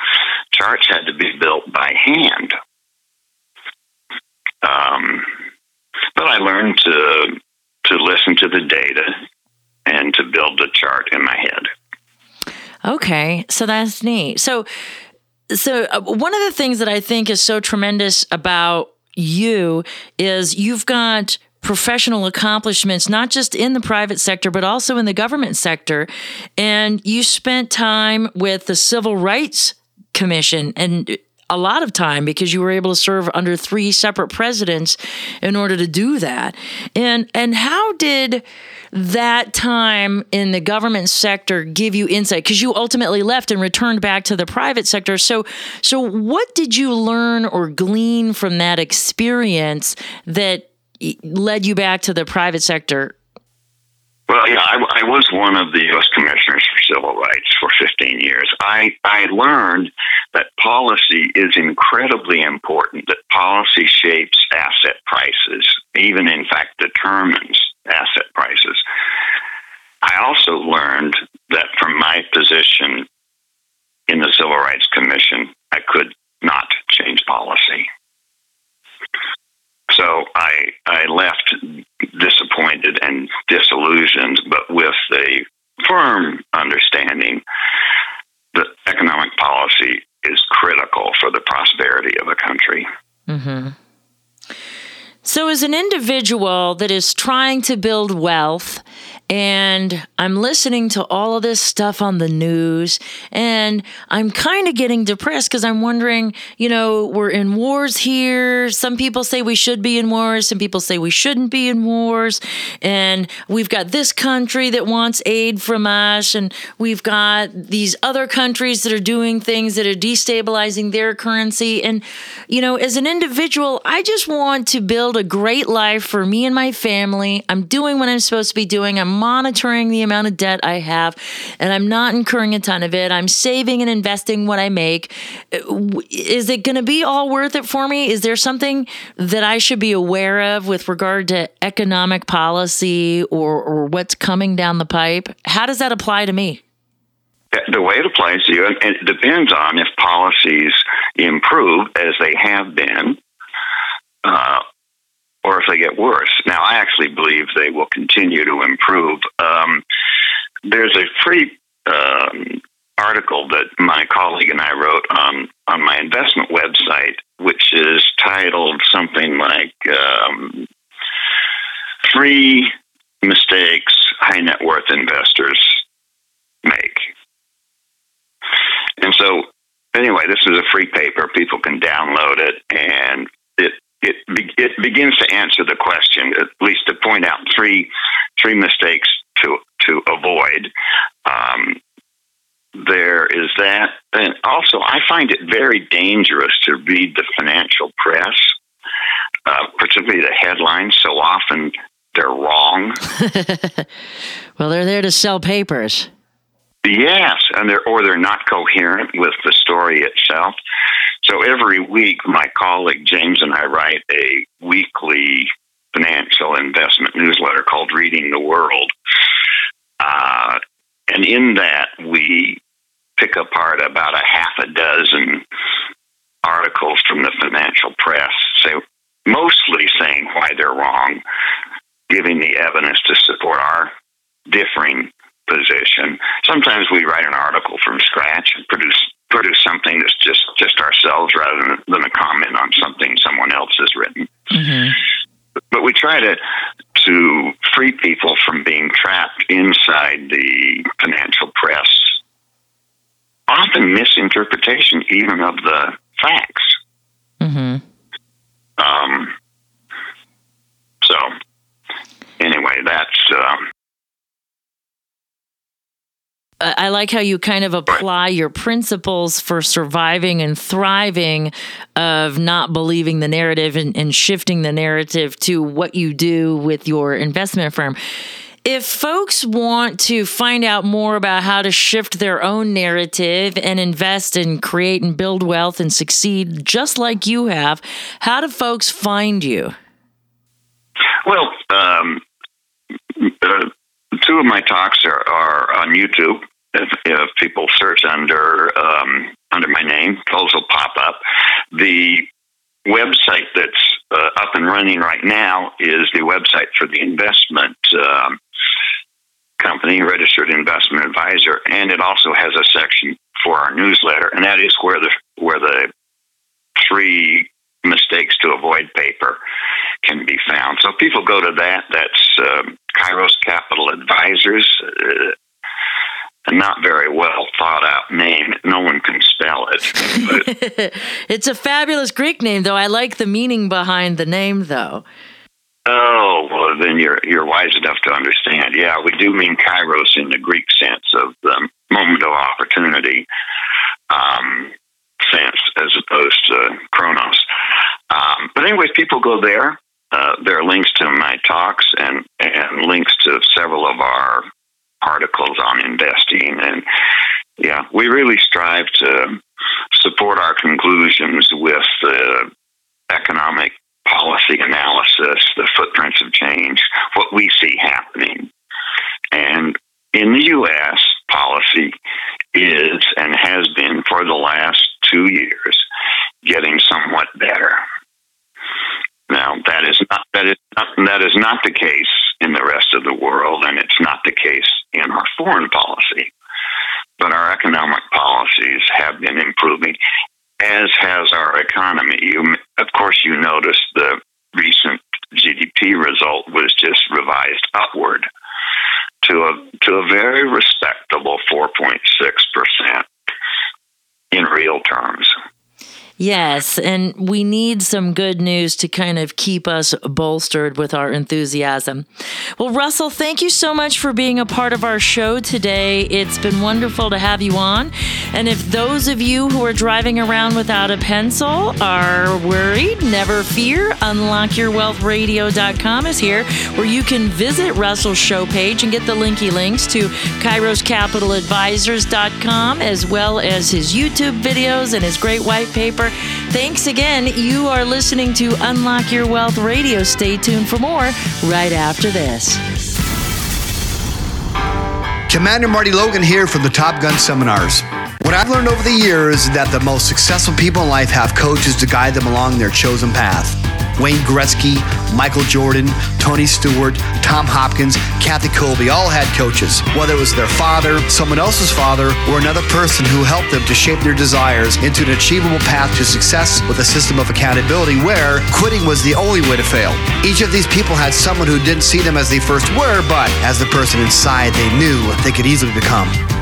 Charts had to be built by hand. Um, but I learned to to listen to the data and to build the chart in my head. Okay, so that's neat. So, so uh, one of the things that I think is so tremendous about you is you've got professional accomplishments not just in the private sector but also in the government sector and you spent time with the civil rights commission and a lot of time because you were able to serve under three separate presidents in order to do that and and how did that time in the government sector give you insight because you ultimately left and returned back to the private sector so so what did you learn or glean from that experience that led you back to the private sector Well, yeah, I, I was one of the U.S. commissioners for civil rights for 15 years. I, I learned that policy is incredibly important, that policy shapes asset prices, even in fact determines asset prices. I also learned that from my position in the Civil Rights Commission, I could not change policy. So I I left disappointed and disillusioned, but with a firm understanding that economic policy is critical for the prosperity of a country. Mm-hmm. So, as an individual that is trying to build wealth And I'm listening to all of this stuff on the news and I'm kind of getting depressed because I'm wondering, you know, we're in wars here. Some people say we should be in wars, some people say we shouldn't be in wars. And we've got this country that wants aid from us, and we've got these other countries that are doing things that are destabilizing their currency. And, you know, as an individual, I just want to build a great life for me and my family. I'm doing what I'm supposed to be doing. I'm monitoring the amount of debt I have, and I'm not incurring a ton of it. I'm saving and investing what I make. Is it going to be all worth it for me? Is there something that I should be aware of with regard to economic policy or, or what's coming down the pipe? How does that apply to me? The way it applies to you, and it depends on if policies improve as they have been, uh, or if they get worse. Now, I actually believe they will continue to improve. Um, there's a free um, article that my colleague and I wrote on on my investment website, which is titled something like um, Three Mistakes High Net Worth Investors Make. And so, anyway, this is a free paper. People can download it, and it it it begins to answer the question, at least to point out three three mistakes to to avoid. Um, there is that, and also I find it very dangerous to read the financial press, uh, particularly the headlines. So often they're wrong. well, they're there to sell papers. Yes, and they're or they're not coherent with the story itself. So every week, my colleague James and I write a weekly financial investment newsletter called Reading the World. Uh, and in that, we pick apart about a half a dozen articles from the financial press, say, mostly saying why they're wrong, giving the evidence to support our differing position. Sometimes we write an article from scratch and produce produce something that's just just ourselves rather than, than a comment on something someone else has written. Mm-hmm. But we try to to free people from being trapped inside the financial press. Often misinterpretation even of the facts. Mm-hmm. Um, so anyway, that's um, I like how you kind of apply your principles for surviving and thriving of not believing the narrative and, and, shifting the narrative to what you do with your investment firm. If folks want to find out more about how to shift their own narrative and invest and create and build wealth and succeed just like you have, how do folks find you? Well, um, uh, two of my talks are, are on YouTube. If, if, people search under um, under my name, those will pop up. The website that's uh, up and running right now is the website for the investment um, company, registered investment advisor, and it also has a section for our newsletter, and that is where the where the three mistakes to avoid paper can be found. So people go to that. That's um, Kairos Capital Advisors. Uh, a not very well thought out name. No one can spell it. it's a fabulous Greek name, though. I like the meaning behind the name, though. Oh well, then you're you're wise enough to understand. Yeah, we do mean kairos in the Greek sense of the moment of opportunity um, sense, as opposed to chronos. Um, but anyways, people go there. Uh, there are links to my talks and, and links to several of our articles on investing. And yeah, we really strive to support our conclusions with the economic policy analysis, the footprints of change, what we see happening. And in the U.S., policy is and has been for the last two years getting somewhat better. Now that is not that is not, that is not the case in the rest of the world, and it's not the case in our foreign policy. But our economic policies have been improving, as has our economy. You, of course, you noticed the recent GDP result was just revised upward to a to a very respectable 4.6 percent in real terms. Yes, and we need some good news to kind of keep us bolstered with our enthusiasm. Well, Russell, thank you so much for being a part of our show today. It's been wonderful to have you on. And if those of you who are driving around without a pencil are worried, never fear. UnlockYourWealthRadio.com is here where you can visit Russell's show page and get the linky links to KairosCapitalAdvisors.com as well as his YouTube videos and his great white paper. Thanks again. You are listening to Unlock Your Wealth Radio. Stay tuned for more right after this. Commander Marty Logan here from the Top Gun Seminars. What I've learned over the years is that the most successful people in life have coaches to guide them along their chosen path. Wayne Gretzky, Michael Jordan, Tony Stewart, Tom Hopkins, Kathy Colby all had coaches, whether it was their father, someone else's father, or another person who helped them to shape their desires into an achievable path to success with a system of accountability where quitting was the only way to fail. Each of these people had someone who didn't see them as they first were, but as the person inside they knew they could easily become.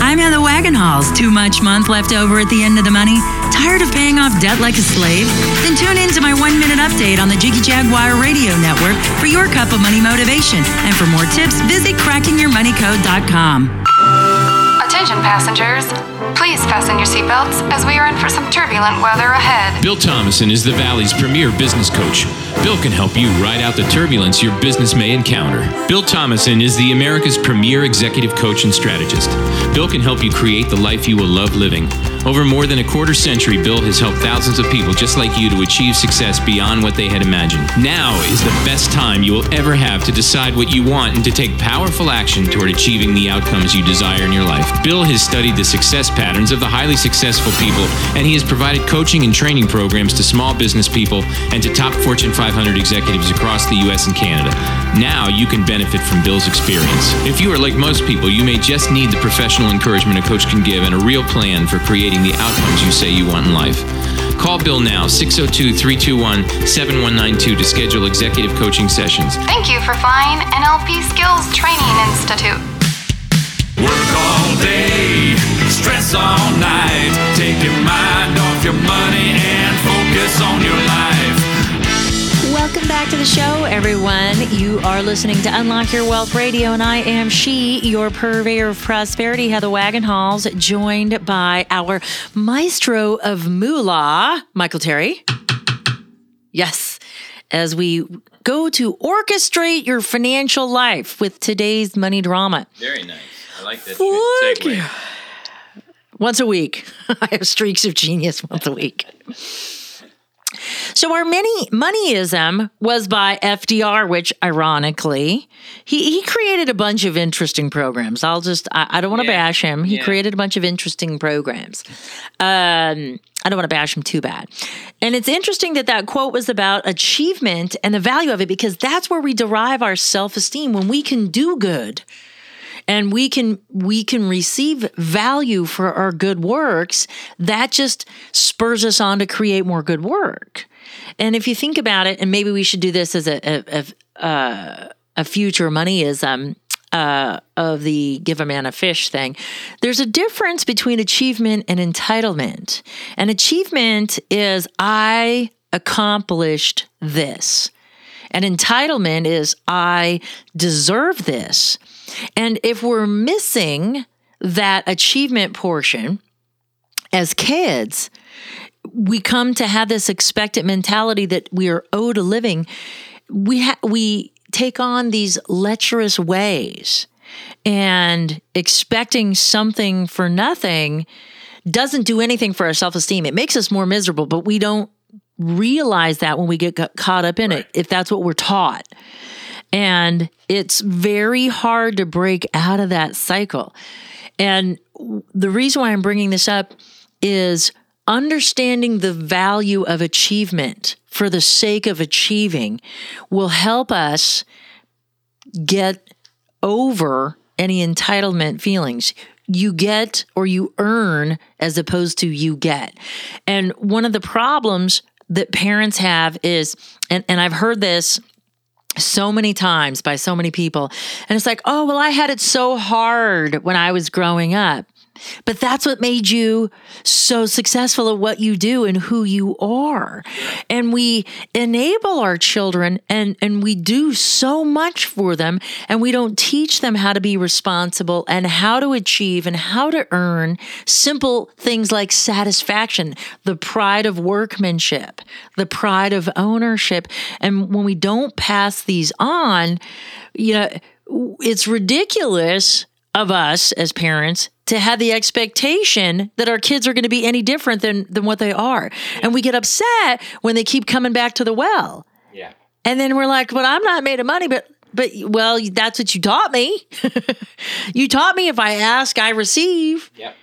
I'm Heather Wagenhals. Too much month left over at the end of the money? Tired of paying off debt like a slave? Then tune in to my one minute update on the Jiggy Jaguar Radio Network for your cup of money motivation. And for more tips, visit crackingyourmoneycode.com. Attention passengers, please fasten your seatbelts as we are in for some turbulent weather ahead. Bill Thomason is the Valley's premier business coach. Bill can help you ride out the turbulence your business may encounter. Bill Thomason is the America's premier executive coach and strategist. Bill can help you create the life you will love living. Over more than a quarter century, Bill has helped thousands of people just like you to achieve success beyond what they had imagined. Now is the best time you will ever have to decide what you want and to take powerful action toward achieving the outcomes you desire in your life. Bill has studied the success patterns of the highly successful people, and he has provided coaching and training programs to small business people and to top Fortune 500 executives across the U.S. and Canada. Now you can benefit from Bill's experience. If you are like most people, you may just need the professional encouragement a coach can give and a real plan for creating the outcomes you say you want in life. Call Bill now, 602 321 7192 to schedule executive coaching sessions. Thank you for flying NLP Skills Training Institute. Work all day, stress all night. Take your mind off your money and focus on your life. Welcome back to the show, everyone. You are listening to Unlock Your Wealth Radio, and I am she, your purveyor of prosperity, Heather Wagenhals, joined by our maestro of moolah, Michael Terry. Yes, as we go to orchestrate your financial life with today's money drama. Very nice. I like that yeah. Once a week. I have streaks of genius once a week. So our many moneyism was by FDR, which ironically, he, he created a bunch of interesting programs. I'll just I, I don't want to Yeah. bash him. He Yeah. created a bunch of interesting programs. Um, I don't want to bash him too bad. And it's interesting that that quote was about achievement and the value of it because that's where we derive our self-esteem when we can do good and we can we can receive value for our good works that just spurs us on to create more good work. And if you think about it and maybe we should do this as a a, a, uh, a future moneyism uh, of the give a man a fish thing there's a difference between achievement and entitlement. And achievement is i accomplished this. And entitlement is I deserve this. And if we're missing that achievement portion as kids, we come to have this expectant mentality that we are owed a living. We ha- we take on these lecherous ways and expecting something for nothing doesn't do anything for our self-esteem. It makes us more miserable, but we don't realize that when we get ca- caught up in it if that's what we're taught. And it's very hard to break out of that cycle. And the reason why I'm bringing this up is understanding the value of achievement for the sake of achieving will help us get over any entitlement feelings. You get or you earn as opposed to you get. And one of the problems that parents have is, and, and I've heard this so many times by so many people, and it's like, oh, well, I had it so hard when I was growing up. But that's what made you so successful at what you do and who you are. And we enable our children and, and we do so much for them and we don't teach them how to be responsible and how to achieve and how to earn simple things like satisfaction, the pride of workmanship, the pride of ownership. And when we don't pass these on, you know, it's ridiculous of us as parents to have the expectation that our kids are going to be any different than than what they are. And we get upset when they keep coming back to the well. Yeah. And then we're like, "Well, I'm not made of money, but but well, that's what you taught me. you taught me if I ask, I receive." Yep.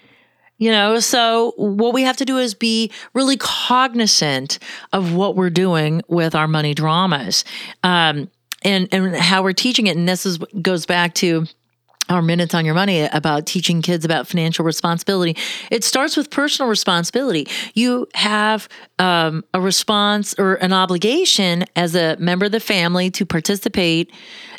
You know, so what we have to do is be really cognizant of what we're doing with our money dramas, um, and and how we're teaching it. And this is goes back to our minutes on your money about teaching kids about financial responsibility. It starts with personal responsibility. You have um, a response or an obligation as a member of the family to participate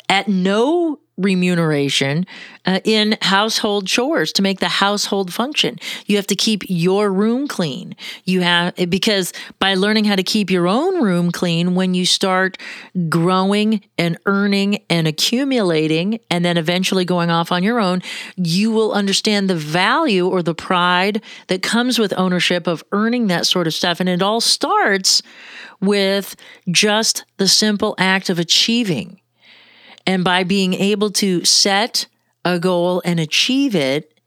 at no remuneration uh, in household chores to make the household function. You have to keep your room clean. You have because by learning how to keep your own room clean when you start growing and earning and accumulating and then eventually going off on your own, you will understand the value or the pride that comes with ownership of earning that sort of stuff and it all starts with just the simple act of achieving and by being able to set a goal and achieve it,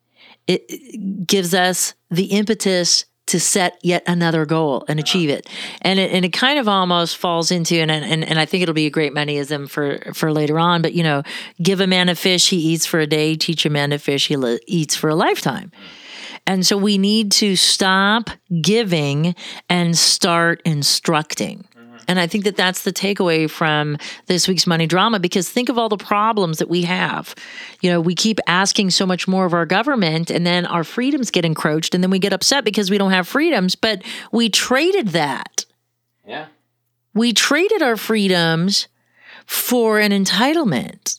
it gives us the impetus to set yet another goal and achieve it. And it, and it kind of almost falls into, and, and, and I think it'll be a great mechanism for, for later on, but you know, give a man a fish, he eats for a day, teach a man to fish, he li- eats for a lifetime. And so we need to stop giving and start instructing. And I think that that's the takeaway from this week's money drama because think of all the problems that we have. You know, we keep asking so much more of our government and then our freedoms get encroached and then we get upset because we don't have freedoms, but we traded that. Yeah. We traded our freedoms for an entitlement.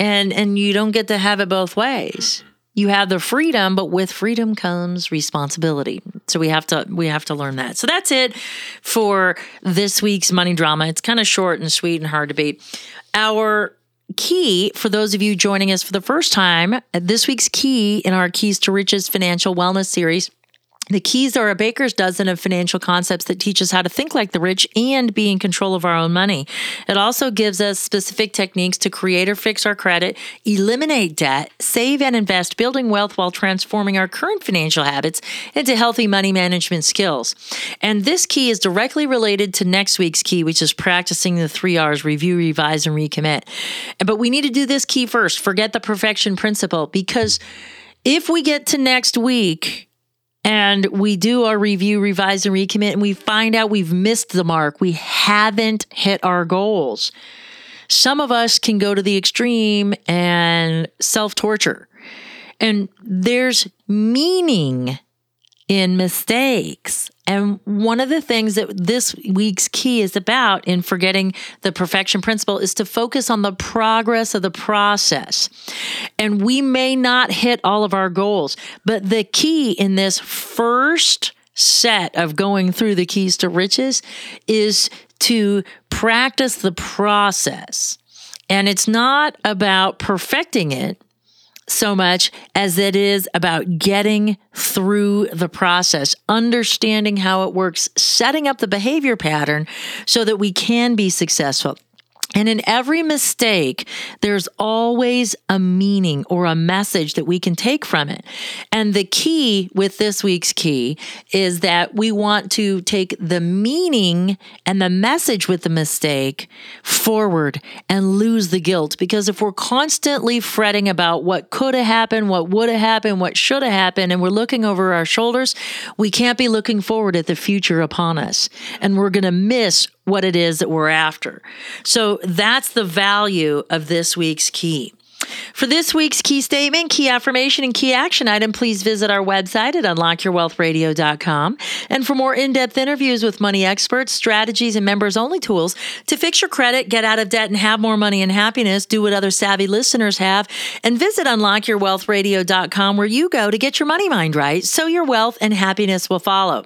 And and you don't get to have it both ways you have the freedom but with freedom comes responsibility. So we have to we have to learn that. So that's it for this week's money drama. It's kind of short and sweet and hard to beat. Our key for those of you joining us for the first time this week's key in our keys to riches financial wellness series the keys are a baker's dozen of financial concepts that teach us how to think like the rich and be in control of our own money. It also gives us specific techniques to create or fix our credit, eliminate debt, save and invest, building wealth while transforming our current financial habits into healthy money management skills. And this key is directly related to next week's key, which is practicing the three R's review, revise, and recommit. But we need to do this key first. Forget the perfection principle because if we get to next week, and we do our review, revise, and recommit, and we find out we've missed the mark. We haven't hit our goals. Some of us can go to the extreme and self torture. And there's meaning in mistakes. And one of the things that this week's key is about in forgetting the perfection principle is to focus on the progress of the process. And we may not hit all of our goals, but the key in this first set of going through the keys to riches is to practice the process. And it's not about perfecting it so much as it is about getting through the process, understanding how it works, setting up the behavior pattern so that we can be successful. And in every mistake, there's always a meaning or a message that we can take from it. And the key with this week's key is that we want to take the meaning and the message with the mistake forward and lose the guilt. Because if we're constantly fretting about what could have happened, what would have happened, what should have happened, and we're looking over our shoulders, we can't be looking forward at the future upon us. And we're going to miss what it is that we're after. So that's the value of this week's key. For this week's key statement, key affirmation, and key action item, please visit our website at unlockyourwealthradio.com. And for more in depth interviews with money experts, strategies, and members only tools to fix your credit, get out of debt, and have more money and happiness, do what other savvy listeners have, and visit unlockyourwealthradio.com where you go to get your money mind right so your wealth and happiness will follow.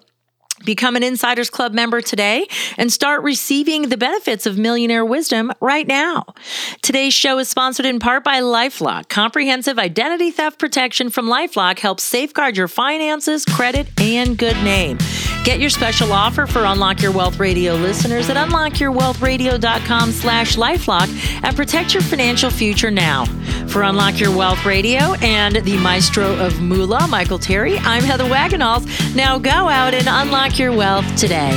Become an Insiders Club member today and start receiving the benefits of millionaire wisdom right now. Today's show is sponsored in part by Lifelock. Comprehensive identity theft protection from Lifelock helps safeguard your finances, credit, and good name. Get your special offer for Unlock Your Wealth Radio listeners at unlockyourwealthradio.com slash lifelock and protect your financial future now. For Unlock Your Wealth Radio and the maestro of Moolah, Michael Corry, I'm Heather Wagenhals. Now go out and unlock your wealth today.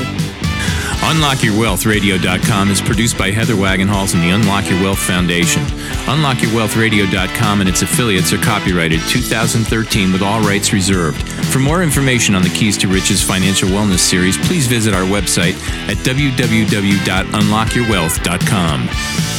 UnlockYourWealthRadio.com is produced by Heather Wagenhals and the Unlock Your Wealth Foundation. UnlockYourWealthRadio.com and its affiliates are copyrighted 2013 with all rights reserved. For more information on the Keys to Riches Financial Wellness Series, please visit our website at www.unlockyourwealth.com.